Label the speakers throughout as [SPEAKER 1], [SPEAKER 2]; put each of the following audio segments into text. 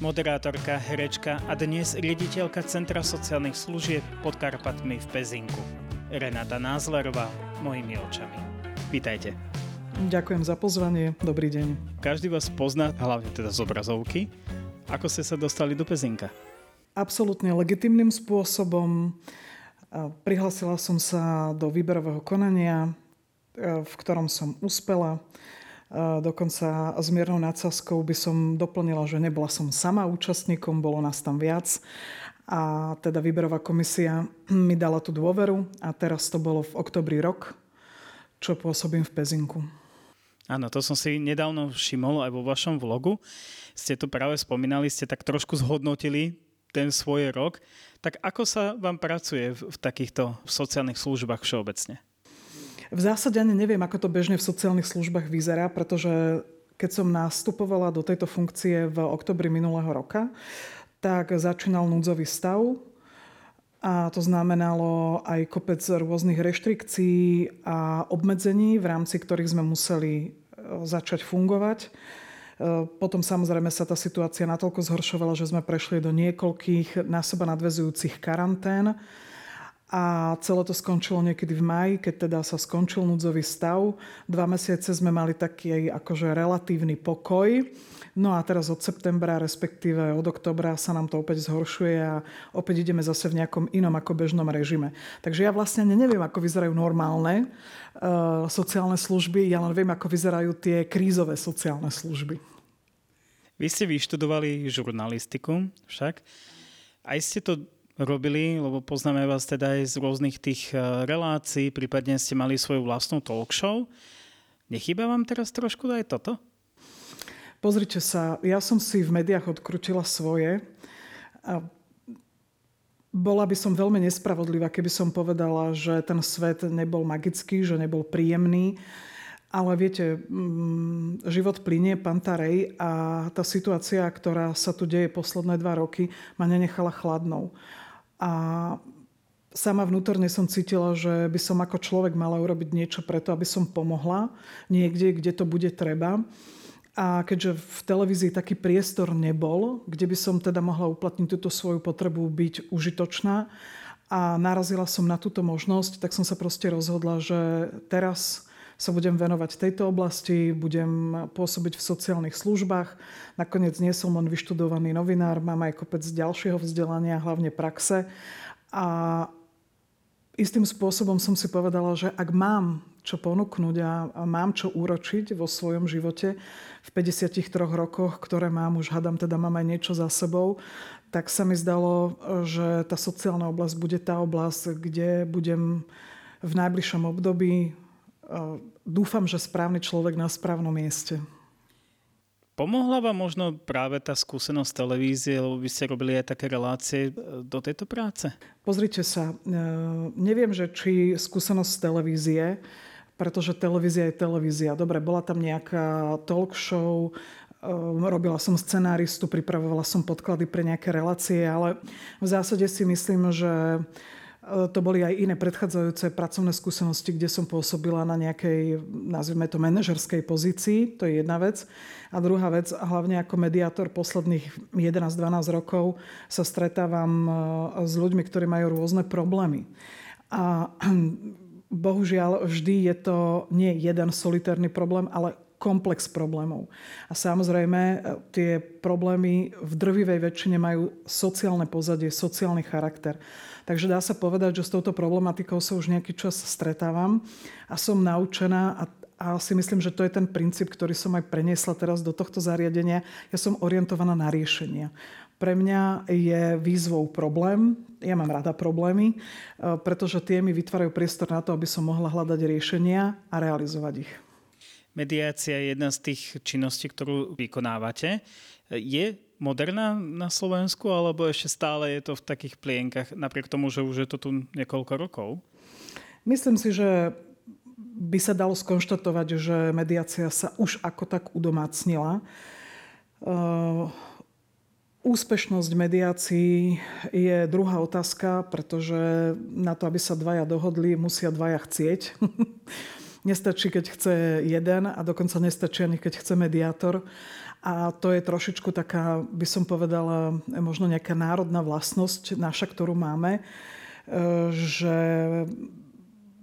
[SPEAKER 1] moderátorka, herečka a dnes riaditeľka Centra sociálnych služieb pod Karpatmi v Pezinku. Renata Názlerová, mojimi očami. Vítajte.
[SPEAKER 2] Ďakujem za pozvanie, dobrý deň.
[SPEAKER 1] Každý vás pozná, hlavne teda z obrazovky. Ako ste sa dostali do Pezinka?
[SPEAKER 2] Absolutne legitimným spôsobom. Prihlasila som sa do výberového konania, v ktorom som uspela. Dokonca s miernou nadsázkou by som doplnila, že nebola som sama účastníkom, bolo nás tam viac. A teda výberová komisia mi dala tú dôveru a teraz to bolo v oktobri rok, čo pôsobím v Pezinku.
[SPEAKER 1] Áno, to som si nedávno všimol aj vo vašom vlogu. Ste to práve spomínali, ste tak trošku zhodnotili ten svoj rok. Tak ako sa vám pracuje v, takýchto sociálnych službách všeobecne?
[SPEAKER 2] V zásade ani neviem, ako to bežne v sociálnych službách vyzerá, pretože keď som nastupovala do tejto funkcie v oktobri minulého roka, tak začínal núdzový stav a to znamenalo aj kopec rôznych reštrikcií a obmedzení, v rámci ktorých sme museli e, začať fungovať. E, potom samozrejme sa tá situácia natoľko zhoršovala, že sme prešli do niekoľkých na seba nadvezujúcich karantén a celé to skončilo niekedy v maji, keď teda sa skončil núdzový stav. Dva mesiace sme mali taký akože relatívny pokoj. No a teraz od septembra, respektíve od oktobra sa nám to opäť zhoršuje a opäť ideme zase v nejakom inom ako bežnom režime. Takže ja vlastne neviem, ako vyzerajú normálne uh, sociálne služby, ja len viem, ako vyzerajú tie krízové sociálne služby.
[SPEAKER 1] Vy ste vyštudovali žurnalistiku však. Aj ste to robili, lebo poznáme vás teda aj z rôznych tých e, relácií, prípadne ste mali svoju vlastnú talk show. Nechýba vám teraz trošku aj toto?
[SPEAKER 2] Pozrite sa, ja som si v médiách odkrutila svoje. A bola by som veľmi nespravodlivá, keby som povedala, že ten svet nebol magický, že nebol príjemný. Ale viete, mm, život plinie pantarej a tá situácia, ktorá sa tu deje posledné dva roky, ma nenechala chladnou. A sama vnútorne som cítila, že by som ako človek mala urobiť niečo preto, aby som pomohla niekde, kde to bude treba. A keďže v televízii taký priestor nebol, kde by som teda mohla uplatniť túto svoju potrebu byť užitočná a narazila som na túto možnosť, tak som sa proste rozhodla, že teraz sa budem venovať tejto oblasti, budem pôsobiť v sociálnych službách. Nakoniec nie som len vyštudovaný novinár, mám aj kopec ďalšieho vzdelania, hlavne praxe. A istým spôsobom som si povedala, že ak mám čo ponúknuť a mám čo úročiť vo svojom živote v 53 rokoch, ktoré mám, už hadam, teda mám aj niečo za sebou, tak sa mi zdalo, že tá sociálna oblasť bude tá oblasť, kde budem v najbližšom období dúfam, že správny človek na správnom mieste.
[SPEAKER 1] Pomohla vám možno práve tá skúsenosť televízie, lebo by ste robili aj také relácie e, do tejto práce?
[SPEAKER 2] Pozrite sa, e, neviem, že či skúsenosť z televízie, pretože televízia je televízia. Dobre, bola tam nejaká talk show, e, robila som scenáristu, pripravovala som podklady pre nejaké relácie, ale v zásade si myslím, že to boli aj iné predchádzajúce pracovné skúsenosti, kde som pôsobila na nejakej, nazvime to, manažerskej pozícii. To je jedna vec. A druhá vec, hlavne ako mediátor posledných 11-12 rokov sa stretávam e, s ľuďmi, ktorí majú rôzne problémy. A bohužiaľ vždy je to nie jeden solitárny problém, ale komplex problémov. A samozrejme, e, tie problémy v drvivej väčšine majú sociálne pozadie, sociálny charakter. Takže dá sa povedať, že s touto problematikou sa už nejaký čas stretávam a som naučená a a si myslím, že to je ten princíp, ktorý som aj preniesla teraz do tohto zariadenia. Ja som orientovaná na riešenia. Pre mňa je výzvou problém. Ja mám rada problémy, e, pretože tie mi vytvárajú priestor na to, aby som mohla hľadať riešenia a realizovať ich.
[SPEAKER 1] Mediácia je jedna z tých činností, ktorú vykonávate. Je moderná na Slovensku, alebo ešte stále je to v takých plienkach, napriek tomu, že už je to tu niekoľko rokov?
[SPEAKER 2] Myslím si, že by sa dalo skonštatovať, že mediácia sa už ako tak udomácnila. Uh, úspešnosť mediácií je druhá otázka, pretože na to, aby sa dvaja dohodli, musia dvaja chcieť. Nestačí, keď chce jeden a dokonca nestačí ani keď chce mediátor. A to je trošičku taká, by som povedala, možno nejaká národná vlastnosť naša, ktorú máme, e, že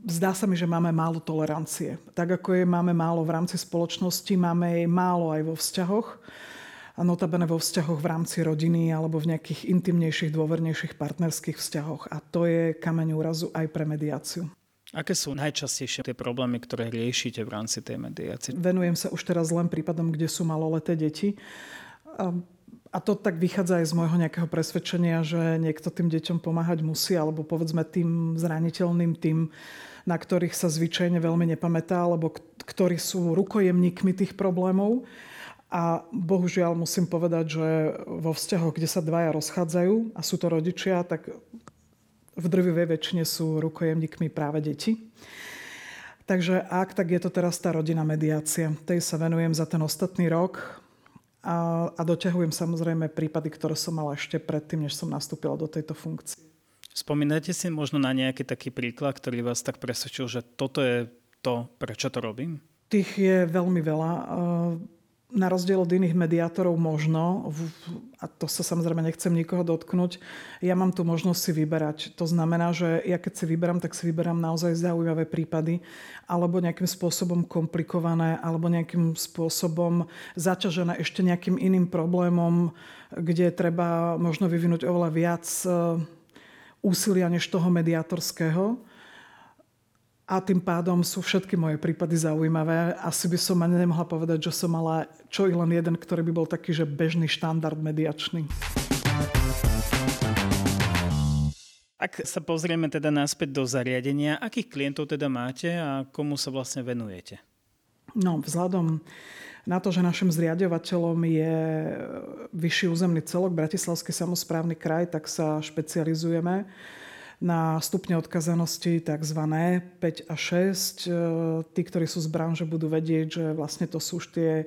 [SPEAKER 2] zdá sa mi, že máme málo tolerancie. Tak ako je máme málo v rámci spoločnosti, máme jej málo aj vo vzťahoch. A notabene vo vzťahoch v rámci rodiny alebo v nejakých intimnejších, dôvernejších partnerských vzťahoch. A to je kameň úrazu aj pre mediáciu.
[SPEAKER 1] Aké sú najčastejšie tie problémy, ktoré riešite v rámci tej mediácie?
[SPEAKER 2] Venujem sa už teraz len prípadom, kde sú maloleté deti. A to tak vychádza aj z môjho nejakého presvedčenia, že niekto tým deťom pomáhať musí, alebo povedzme tým zraniteľným, tým, na ktorých sa zvyčajne veľmi nepamätá, alebo ktorí sú rukojemníkmi tých problémov. A bohužiaľ musím povedať, že vo vzťahoch, kde sa dvaja rozchádzajú a sú to rodičia, tak v drvivej väčšine sú rukojemníkmi práve deti. Takže ak, tak je to teraz tá rodina mediácia. Tej sa venujem za ten ostatný rok a, a doťahujem samozrejme prípady, ktoré som mala ešte predtým, než som nastúpila do tejto funkcie.
[SPEAKER 1] Spomínate si možno na nejaký taký príklad, ktorý vás tak presvedčil, že toto je to, prečo to robím?
[SPEAKER 2] Tých je veľmi veľa na rozdiel od iných mediátorov možno, a to sa samozrejme nechcem nikoho dotknúť, ja mám tu možnosť si vyberať. To znamená, že ja keď si vyberám, tak si vyberám naozaj zaujímavé prípady, alebo nejakým spôsobom komplikované, alebo nejakým spôsobom zaťažené ešte nejakým iným problémom, kde treba možno vyvinúť oveľa viac e, úsilia než toho mediátorského a tým pádom sú všetky moje prípady zaujímavé. Asi by som ani nemohla povedať, že som mala čo i len jeden, ktorý by bol taký, že bežný štandard mediačný.
[SPEAKER 1] Ak sa pozrieme teda naspäť do zariadenia, akých klientov teda máte a komu sa vlastne venujete?
[SPEAKER 2] No, vzhľadom na to, že našim zriadovateľom je vyšší územný celok, Bratislavský samozprávny kraj, tak sa špecializujeme na stupne odkazanosti tzv. 5 a 6. E, tí, ktorí sú z branže, budú vedieť, že vlastne to sú už tie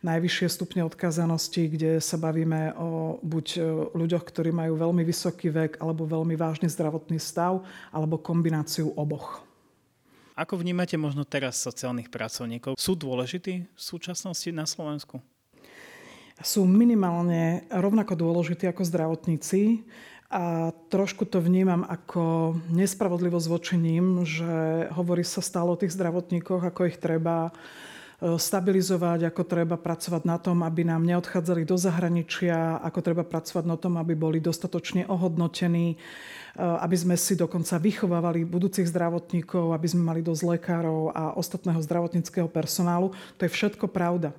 [SPEAKER 2] najvyššie stupne odkazanosti, kde sa bavíme o buď e, ľuďoch, ktorí majú veľmi vysoký vek alebo veľmi vážny zdravotný stav, alebo kombináciu oboch.
[SPEAKER 1] Ako vnímate možno teraz sociálnych pracovníkov? Sú dôležití v súčasnosti na Slovensku?
[SPEAKER 2] Sú minimálne rovnako dôležití ako zdravotníci. A trošku to vnímam ako nespravodlivosť voči že hovorí sa stále o tých zdravotníkoch, ako ich treba e, stabilizovať, ako treba pracovať na tom, aby nám neodchádzali do zahraničia, ako treba pracovať na tom, aby boli dostatočne ohodnotení, e, aby sme si dokonca vychovávali budúcich zdravotníkov, aby sme mali dosť lekárov a ostatného zdravotníckého personálu. To je všetko pravda.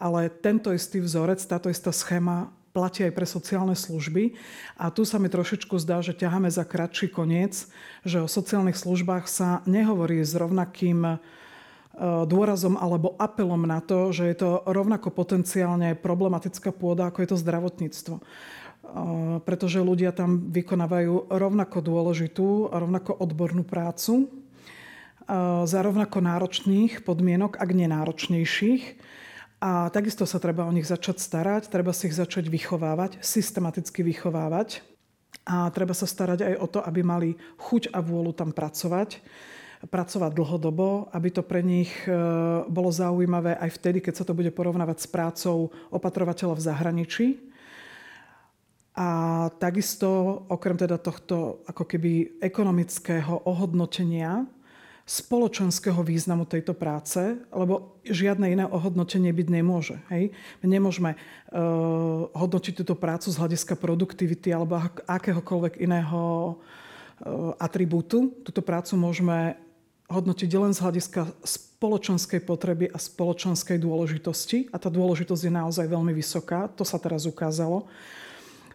[SPEAKER 2] Ale tento istý vzorec, táto istá schéma platí aj pre sociálne služby. A tu sa mi trošičku zdá, že ťaháme za kratší koniec, že o sociálnych službách sa nehovorí s rovnakým e, dôrazom alebo apelom na to, že je to rovnako potenciálne problematická pôda, ako je to zdravotníctvo. E, pretože ľudia tam vykonávajú rovnako dôležitú a rovnako odbornú prácu e, za rovnako náročných podmienok, ak nenáročnejších. A takisto sa treba o nich začať starať, treba si ich začať vychovávať, systematicky vychovávať. A treba sa starať aj o to, aby mali chuť a vôľu tam pracovať, pracovať dlhodobo, aby to pre nich e, bolo zaujímavé aj vtedy, keď sa to bude porovnávať s prácou opatrovateľa v zahraničí. A takisto, okrem teda tohto ako keby ekonomického ohodnotenia, spoločenského významu tejto práce, lebo žiadne iné ohodnotenie byť nemôže. Hej? My nemôžeme uh, hodnotiť túto prácu z hľadiska produktivity alebo akéhokoľvek iného uh, atribútu. Túto prácu môžeme hodnotiť len z hľadiska spoločenskej potreby a spoločenskej dôležitosti. A tá dôležitosť je naozaj veľmi vysoká. To sa teraz ukázalo.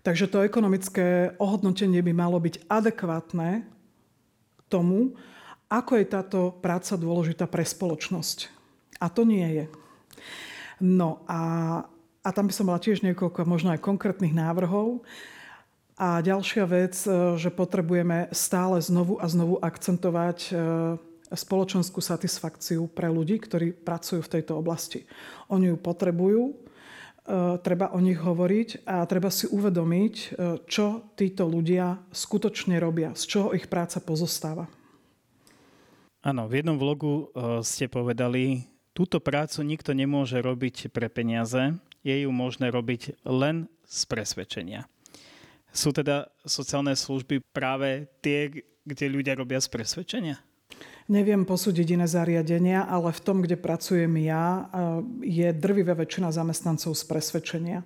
[SPEAKER 2] Takže to ekonomické ohodnotenie by malo byť adekvátne tomu, ako je táto práca dôležitá pre spoločnosť. A to nie je. No a, a tam by som mala tiež niekoľko možno aj konkrétnych návrhov. A ďalšia vec, e, že potrebujeme stále znovu a znovu akcentovať e, spoločenskú satisfakciu pre ľudí, ktorí pracujú v tejto oblasti. Oni ju potrebujú, e, treba o nich hovoriť a treba si uvedomiť, čo títo ľudia skutočne robia, z čoho ich práca pozostáva.
[SPEAKER 1] Áno, v jednom vlogu e, ste povedali, túto prácu nikto nemôže robiť pre peniaze, je ju možné robiť len z presvedčenia. Sú teda sociálne služby práve tie, kde ľudia robia z presvedčenia?
[SPEAKER 2] Neviem posúdiť iné zariadenia, ale v tom, kde pracujem ja, e, je drvivá väčšina zamestnancov z presvedčenia.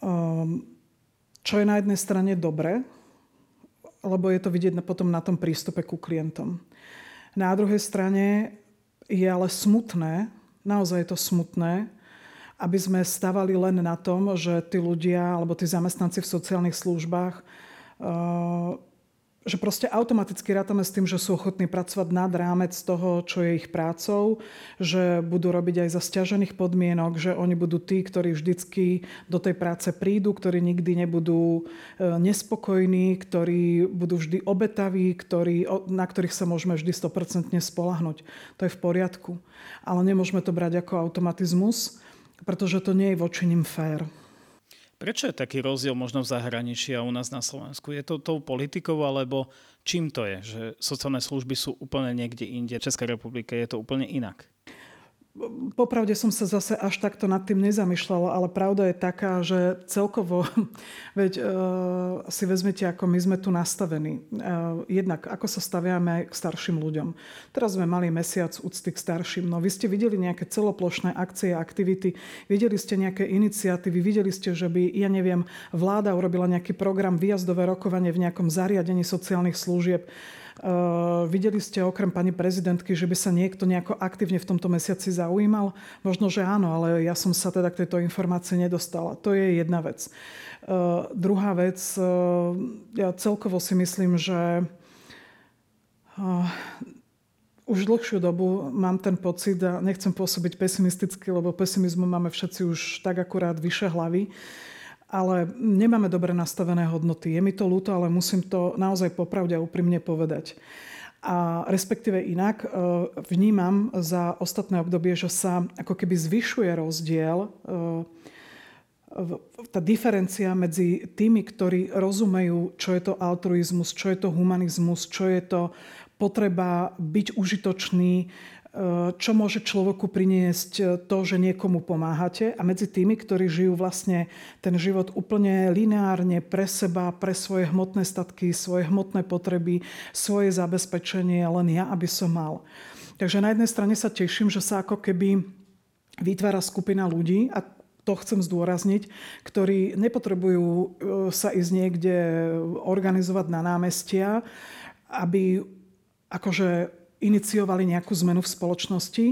[SPEAKER 2] Ehm, čo je na jednej strane dobre, lebo je to vidieť potom na tom prístupe ku klientom. Na druhej strane je ale smutné, naozaj je to smutné, aby sme stavali len na tom, že tí ľudia alebo tí zamestnanci v sociálnych službách uh, že proste automaticky rátame s tým, že sú ochotní pracovať nad rámec toho, čo je ich prácou, že budú robiť aj za stiažených podmienok, že oni budú tí, ktorí vždycky do tej práce prídu, ktorí nikdy nebudú e, nespokojní, ktorí budú vždy obetaví, ktorí, na ktorých sa môžeme vždy 100% spolahnuť. To je v poriadku. Ale nemôžeme to brať ako automatizmus, pretože to nie je voči nim fér.
[SPEAKER 1] Prečo je taký rozdiel možno v zahraničí a u nás na Slovensku? Je to tou politikou alebo čím to je, že sociálne služby sú úplne niekde inde? V Českej republike je to úplne inak.
[SPEAKER 2] Popravde som sa zase až takto nad tým nezamýšľala, ale pravda je taká, že celkovo, veď uh, si vezmete, ako my sme tu nastavení. Uh, jednak, ako sa staviame k starším ľuďom. Teraz sme mali mesiac úcty k starším. No vy ste videli nejaké celoplošné akcie, aktivity, videli ste nejaké iniciatívy, videli ste, že by, ja neviem, vláda urobila nejaký program výjazdové rokovanie v nejakom zariadení sociálnych služieb videli ste okrem pani prezidentky, že by sa niekto nejako aktívne v tomto mesiaci zaujímal? Možno, že áno, ale ja som sa teda k tejto informácii nedostala. To je jedna vec. Uh, druhá vec, uh, ja celkovo si myslím, že už dlhšiu dobu mám ten pocit, a nechcem pôsobiť pesimisticky, lebo pesimizmu máme všetci už tak akurát vyše hlavy, ale nemáme dobre nastavené hodnoty. Je mi to ľúto, ale musím to naozaj popravde a úprimne povedať. A respektíve inak e, vnímam za ostatné obdobie, že sa ako keby zvyšuje rozdiel, e, tá diferencia medzi tými, ktorí rozumejú, čo je to altruizmus, čo je to humanizmus, čo je to potreba byť užitočný, čo môže človeku priniesť e, to, že niekomu pomáhate a medzi tými, ktorí žijú vlastne ten život úplne lineárne pre seba, pre svoje hmotné statky, svoje hmotné potreby, svoje zabezpečenie, len ja, aby som mal. Takže na jednej strane sa teším, že sa ako keby vytvára skupina ľudí a to chcem zdôrazniť, ktorí nepotrebujú e, sa ísť niekde organizovať na námestia, aby akože iniciovali nejakú zmenu v spoločnosti.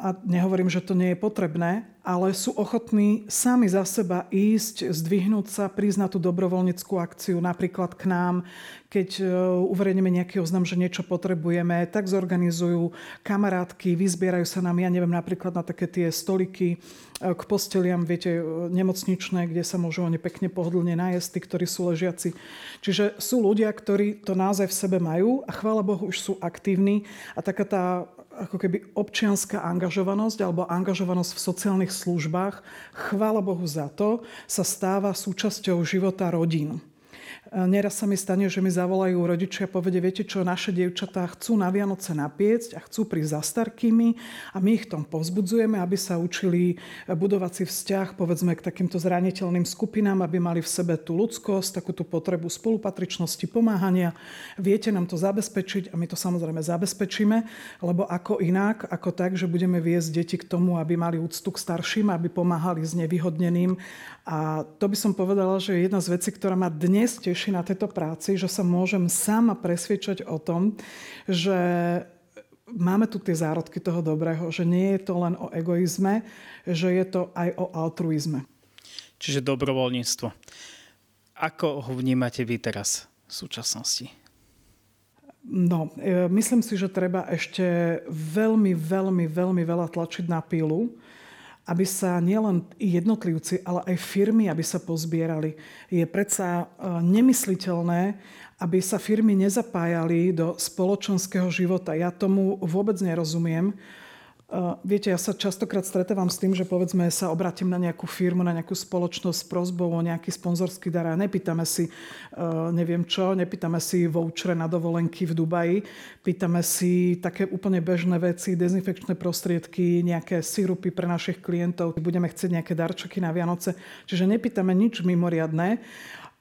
[SPEAKER 2] A nehovorím, že to nie je potrebné, ale sú ochotní sami za seba ísť, zdvihnúť sa, na tú dobrovoľnickú akciu, napríklad k nám, keď e, uverejníme nejaký oznam, že niečo potrebujeme, tak zorganizujú kamarátky, vyzbierajú sa nám, ja neviem, napríklad na také tie stoliky e, k posteliam, viete, e, nemocničné, kde sa môžu oni pekne pohodlne nájsť, tí, ktorí sú ležiaci. Čiže sú ľudia, ktorí to naozaj v sebe majú a chvála Bohu už sú aktívni a taká tá ako keby občianská angažovanosť alebo angažovanosť v sociálnych službách, chvála Bohu za to, sa stáva súčasťou života rodín. Neraz sa mi stane, že mi zavolajú rodičia a povedia, viete čo, naše dievčatá chcú na Vianoce napiecť a chcú prísť za starkými a my ich tom povzbudzujeme, aby sa učili budovať si vzťah, povedzme, k takýmto zraniteľným skupinám, aby mali v sebe tú ľudskosť, takú tú potrebu spolupatričnosti, pomáhania. Viete nám to zabezpečiť a my to samozrejme zabezpečíme, lebo ako inak, ako tak, že budeme viesť deti k tomu, aby mali úctu k starším, aby pomáhali s nevyhodneným. A to by som povedala, že je jedna z vecí, ktorá ma dnes teší teší na tejto práci, že sa môžem sama presvedčať o tom, že máme tu tie zárodky toho dobrého, že nie je to len o egoizme, že je to aj o altruizme.
[SPEAKER 1] Čiže dobrovoľníctvo. Ako ho vnímate vy teraz v súčasnosti?
[SPEAKER 2] No, e, myslím si, že treba ešte veľmi, veľmi, veľmi veľa tlačiť na pílu aby sa nielen jednotlivci, ale aj firmy, aby sa pozbierali. Je predsa e, nemysliteľné, aby sa firmy nezapájali do spoločenského života. Ja tomu vôbec nerozumiem. Viete, ja sa častokrát stretávam s tým, že povedzme sa obratím na nejakú firmu, na nejakú spoločnosť s prozbou o nejaký sponzorský dar a nepýtame si neviem čo, nepýtame si vouchere na dovolenky v Dubaji, pýtame si také úplne bežné veci, dezinfekčné prostriedky, nejaké sirupy pre našich klientov, budeme chcieť nejaké darčeky na Vianoce. Čiže nepýtame nič mimoriadné.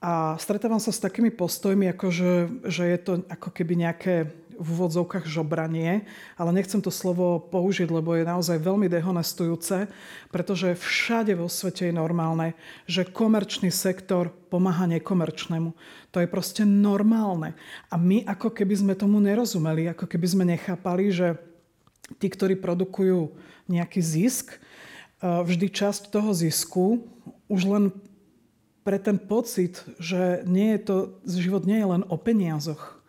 [SPEAKER 2] A stretávam sa s takými postojmi, ako že, že je to ako keby nejaké v úvodzovkách žobranie, ale nechcem to slovo použiť, lebo je naozaj veľmi dehonestujúce, pretože všade vo svete je normálne, že komerčný sektor pomáha nekomerčnému. To je proste normálne. A my ako keby sme tomu nerozumeli, ako keby sme nechápali, že tí, ktorí produkujú nejaký zisk, e, vždy časť toho zisku už len pre ten pocit, že nie je to, život nie je len o peniazoch,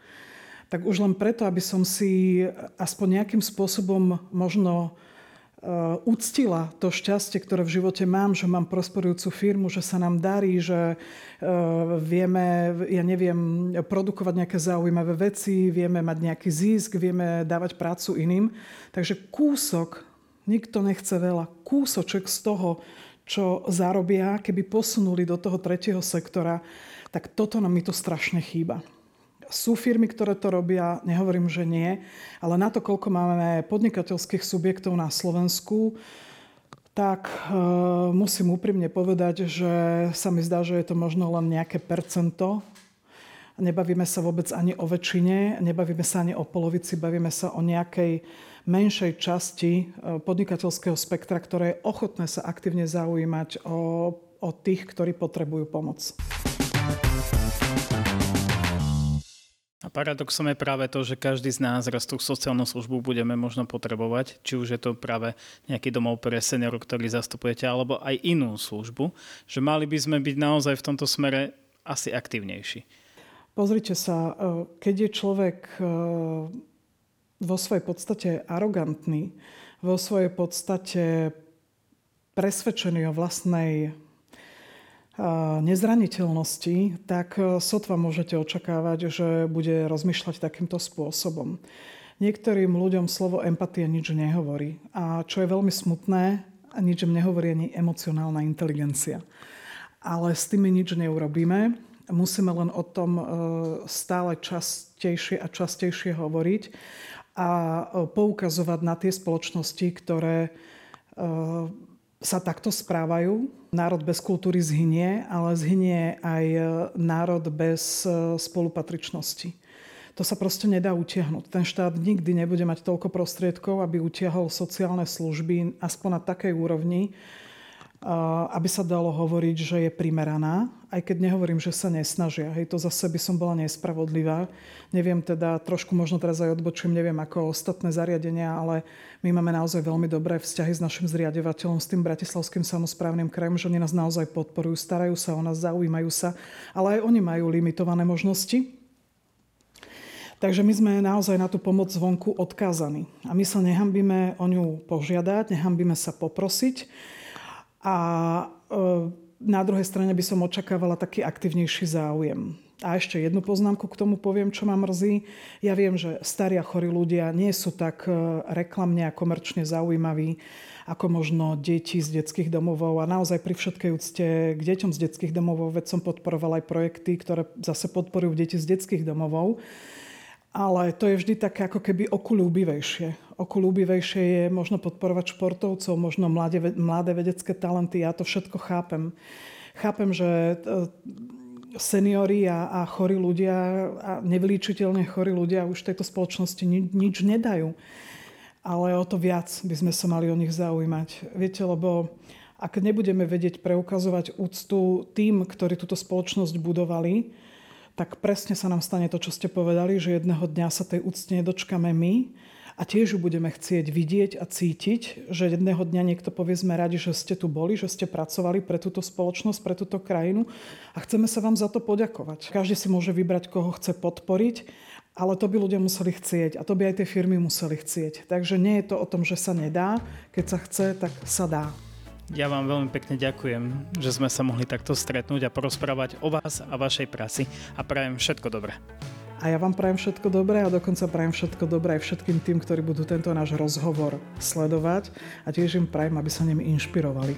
[SPEAKER 2] tak už len preto, aby som si aspoň nejakým spôsobom možno uh, uctila to šťastie, ktoré v živote mám, že mám prosperujúcu firmu, že sa nám darí, že uh, vieme, ja neviem, produkovať nejaké zaujímavé veci, vieme mať nejaký zisk, vieme dávať prácu iným. Takže kúsok, nikto nechce veľa, kúsoček z toho, čo zarobia, keby posunuli do toho tretieho sektora, tak toto nám mi to strašne chýba. Sú firmy, ktoré to robia, nehovorím, že nie, ale na to, koľko máme podnikateľských subjektov na Slovensku, tak e, musím úprimne povedať, že sa mi zdá, že je to možno len nejaké percento. Nebavíme sa vôbec ani o väčšine, nebavíme sa ani o polovici, bavíme sa o nejakej menšej časti e, podnikateľského spektra, ktoré je ochotné sa aktívne zaujímať o, o tých, ktorí potrebujú pomoc.
[SPEAKER 1] A paradoxom je práve to, že každý z nás raz tú sociálnu službu budeme možno potrebovať, či už je to práve nejaký domov pre seniorov, ktorý zastupujete, alebo aj inú službu, že mali by sme byť naozaj v tomto smere asi aktívnejší.
[SPEAKER 2] Pozrite sa, e, keď je človek e, vo svojej podstate arogantný, vo svojej podstate presvedčený o vlastnej nezraniteľnosti, tak e, sotva môžete očakávať, že bude rozmýšľať takýmto spôsobom. Niektorým ľuďom slovo empatia nič nehovorí. A čo je veľmi smutné, nič im nehovorí ani emocionálna inteligencia. Ale s tými nič neurobíme. Musíme len o tom e, stále častejšie a častejšie hovoriť a e, poukazovať na tie spoločnosti, ktoré sa takto správajú. Národ bez kultúry zhynie, ale zhynie aj e, národ bez e, spolupatričnosti. To sa proste nedá utiahnuť. Ten štát nikdy nebude mať toľko prostriedkov, aby utiahol sociálne služby aspoň na takej úrovni, aby sa dalo hovoriť, že je primeraná, aj keď nehovorím, že sa nesnažia. Hej, to zase by som bola nespravodlivá. Neviem teda, trošku možno teraz aj odbočím, neviem ako ostatné zariadenia, ale my máme naozaj veľmi dobré vzťahy s našim zriadovateľom, s tým Bratislavským samozprávnym krajom, že oni nás naozaj podporujú, starajú sa o nás, zaujímajú sa, ale aj oni majú limitované možnosti. Takže my sme naozaj na tú pomoc zvonku odkázaní. A my sa nehambíme o ňu požiadať, nehambíme sa poprosiť. A e, na druhej strane by som očakávala taký aktivnejší záujem. A ešte jednu poznámku k tomu poviem, čo ma mrzí. Ja viem, že starí a chorí ľudia nie sú tak e, reklamne a komerčne zaujímaví ako možno deti z detských domovov. A naozaj pri všetkej úcte k deťom z detských domovov, veď som podporoval aj projekty, ktoré zase podporujú deti z detských domovov ale to je vždy také ako keby okuľúbivejšie. Okuľúbivejšie je možno podporovať športovcov, možno mladé, mladé vedecké talenty. Ja to všetko chápem. Chápem, že e, seniori a, a chorí ľudia a nevylíčiteľne chorí ľudia už v tejto spoločnosti ni, nič nedajú. Ale o to viac by sme sa mali o nich zaujímať. Viete, lebo ak nebudeme vedieť preukazovať úctu tým, ktorí túto spoločnosť budovali, tak presne sa nám stane to, čo ste povedali, že jedného dňa sa tej úcte nedočkame my a tiež ju budeme chcieť vidieť a cítiť, že jedného dňa niekto povie, sme radi, že ste tu boli, že ste pracovali pre túto spoločnosť, pre túto krajinu a chceme sa vám za to poďakovať. Každý si môže vybrať, koho chce podporiť, ale to by ľudia museli chcieť a to by aj tie firmy museli chcieť. Takže nie je to o tom, že sa nedá. Keď sa chce, tak sa dá.
[SPEAKER 1] Ja vám veľmi pekne ďakujem, že sme sa mohli takto stretnúť a porozprávať o vás a vašej práci a prajem všetko dobré.
[SPEAKER 2] A ja vám prajem všetko dobré a dokonca prajem všetko dobré aj všetkým tým, ktorí budú tento náš rozhovor sledovať a tiež im prajem, aby sa nimi inšpirovali.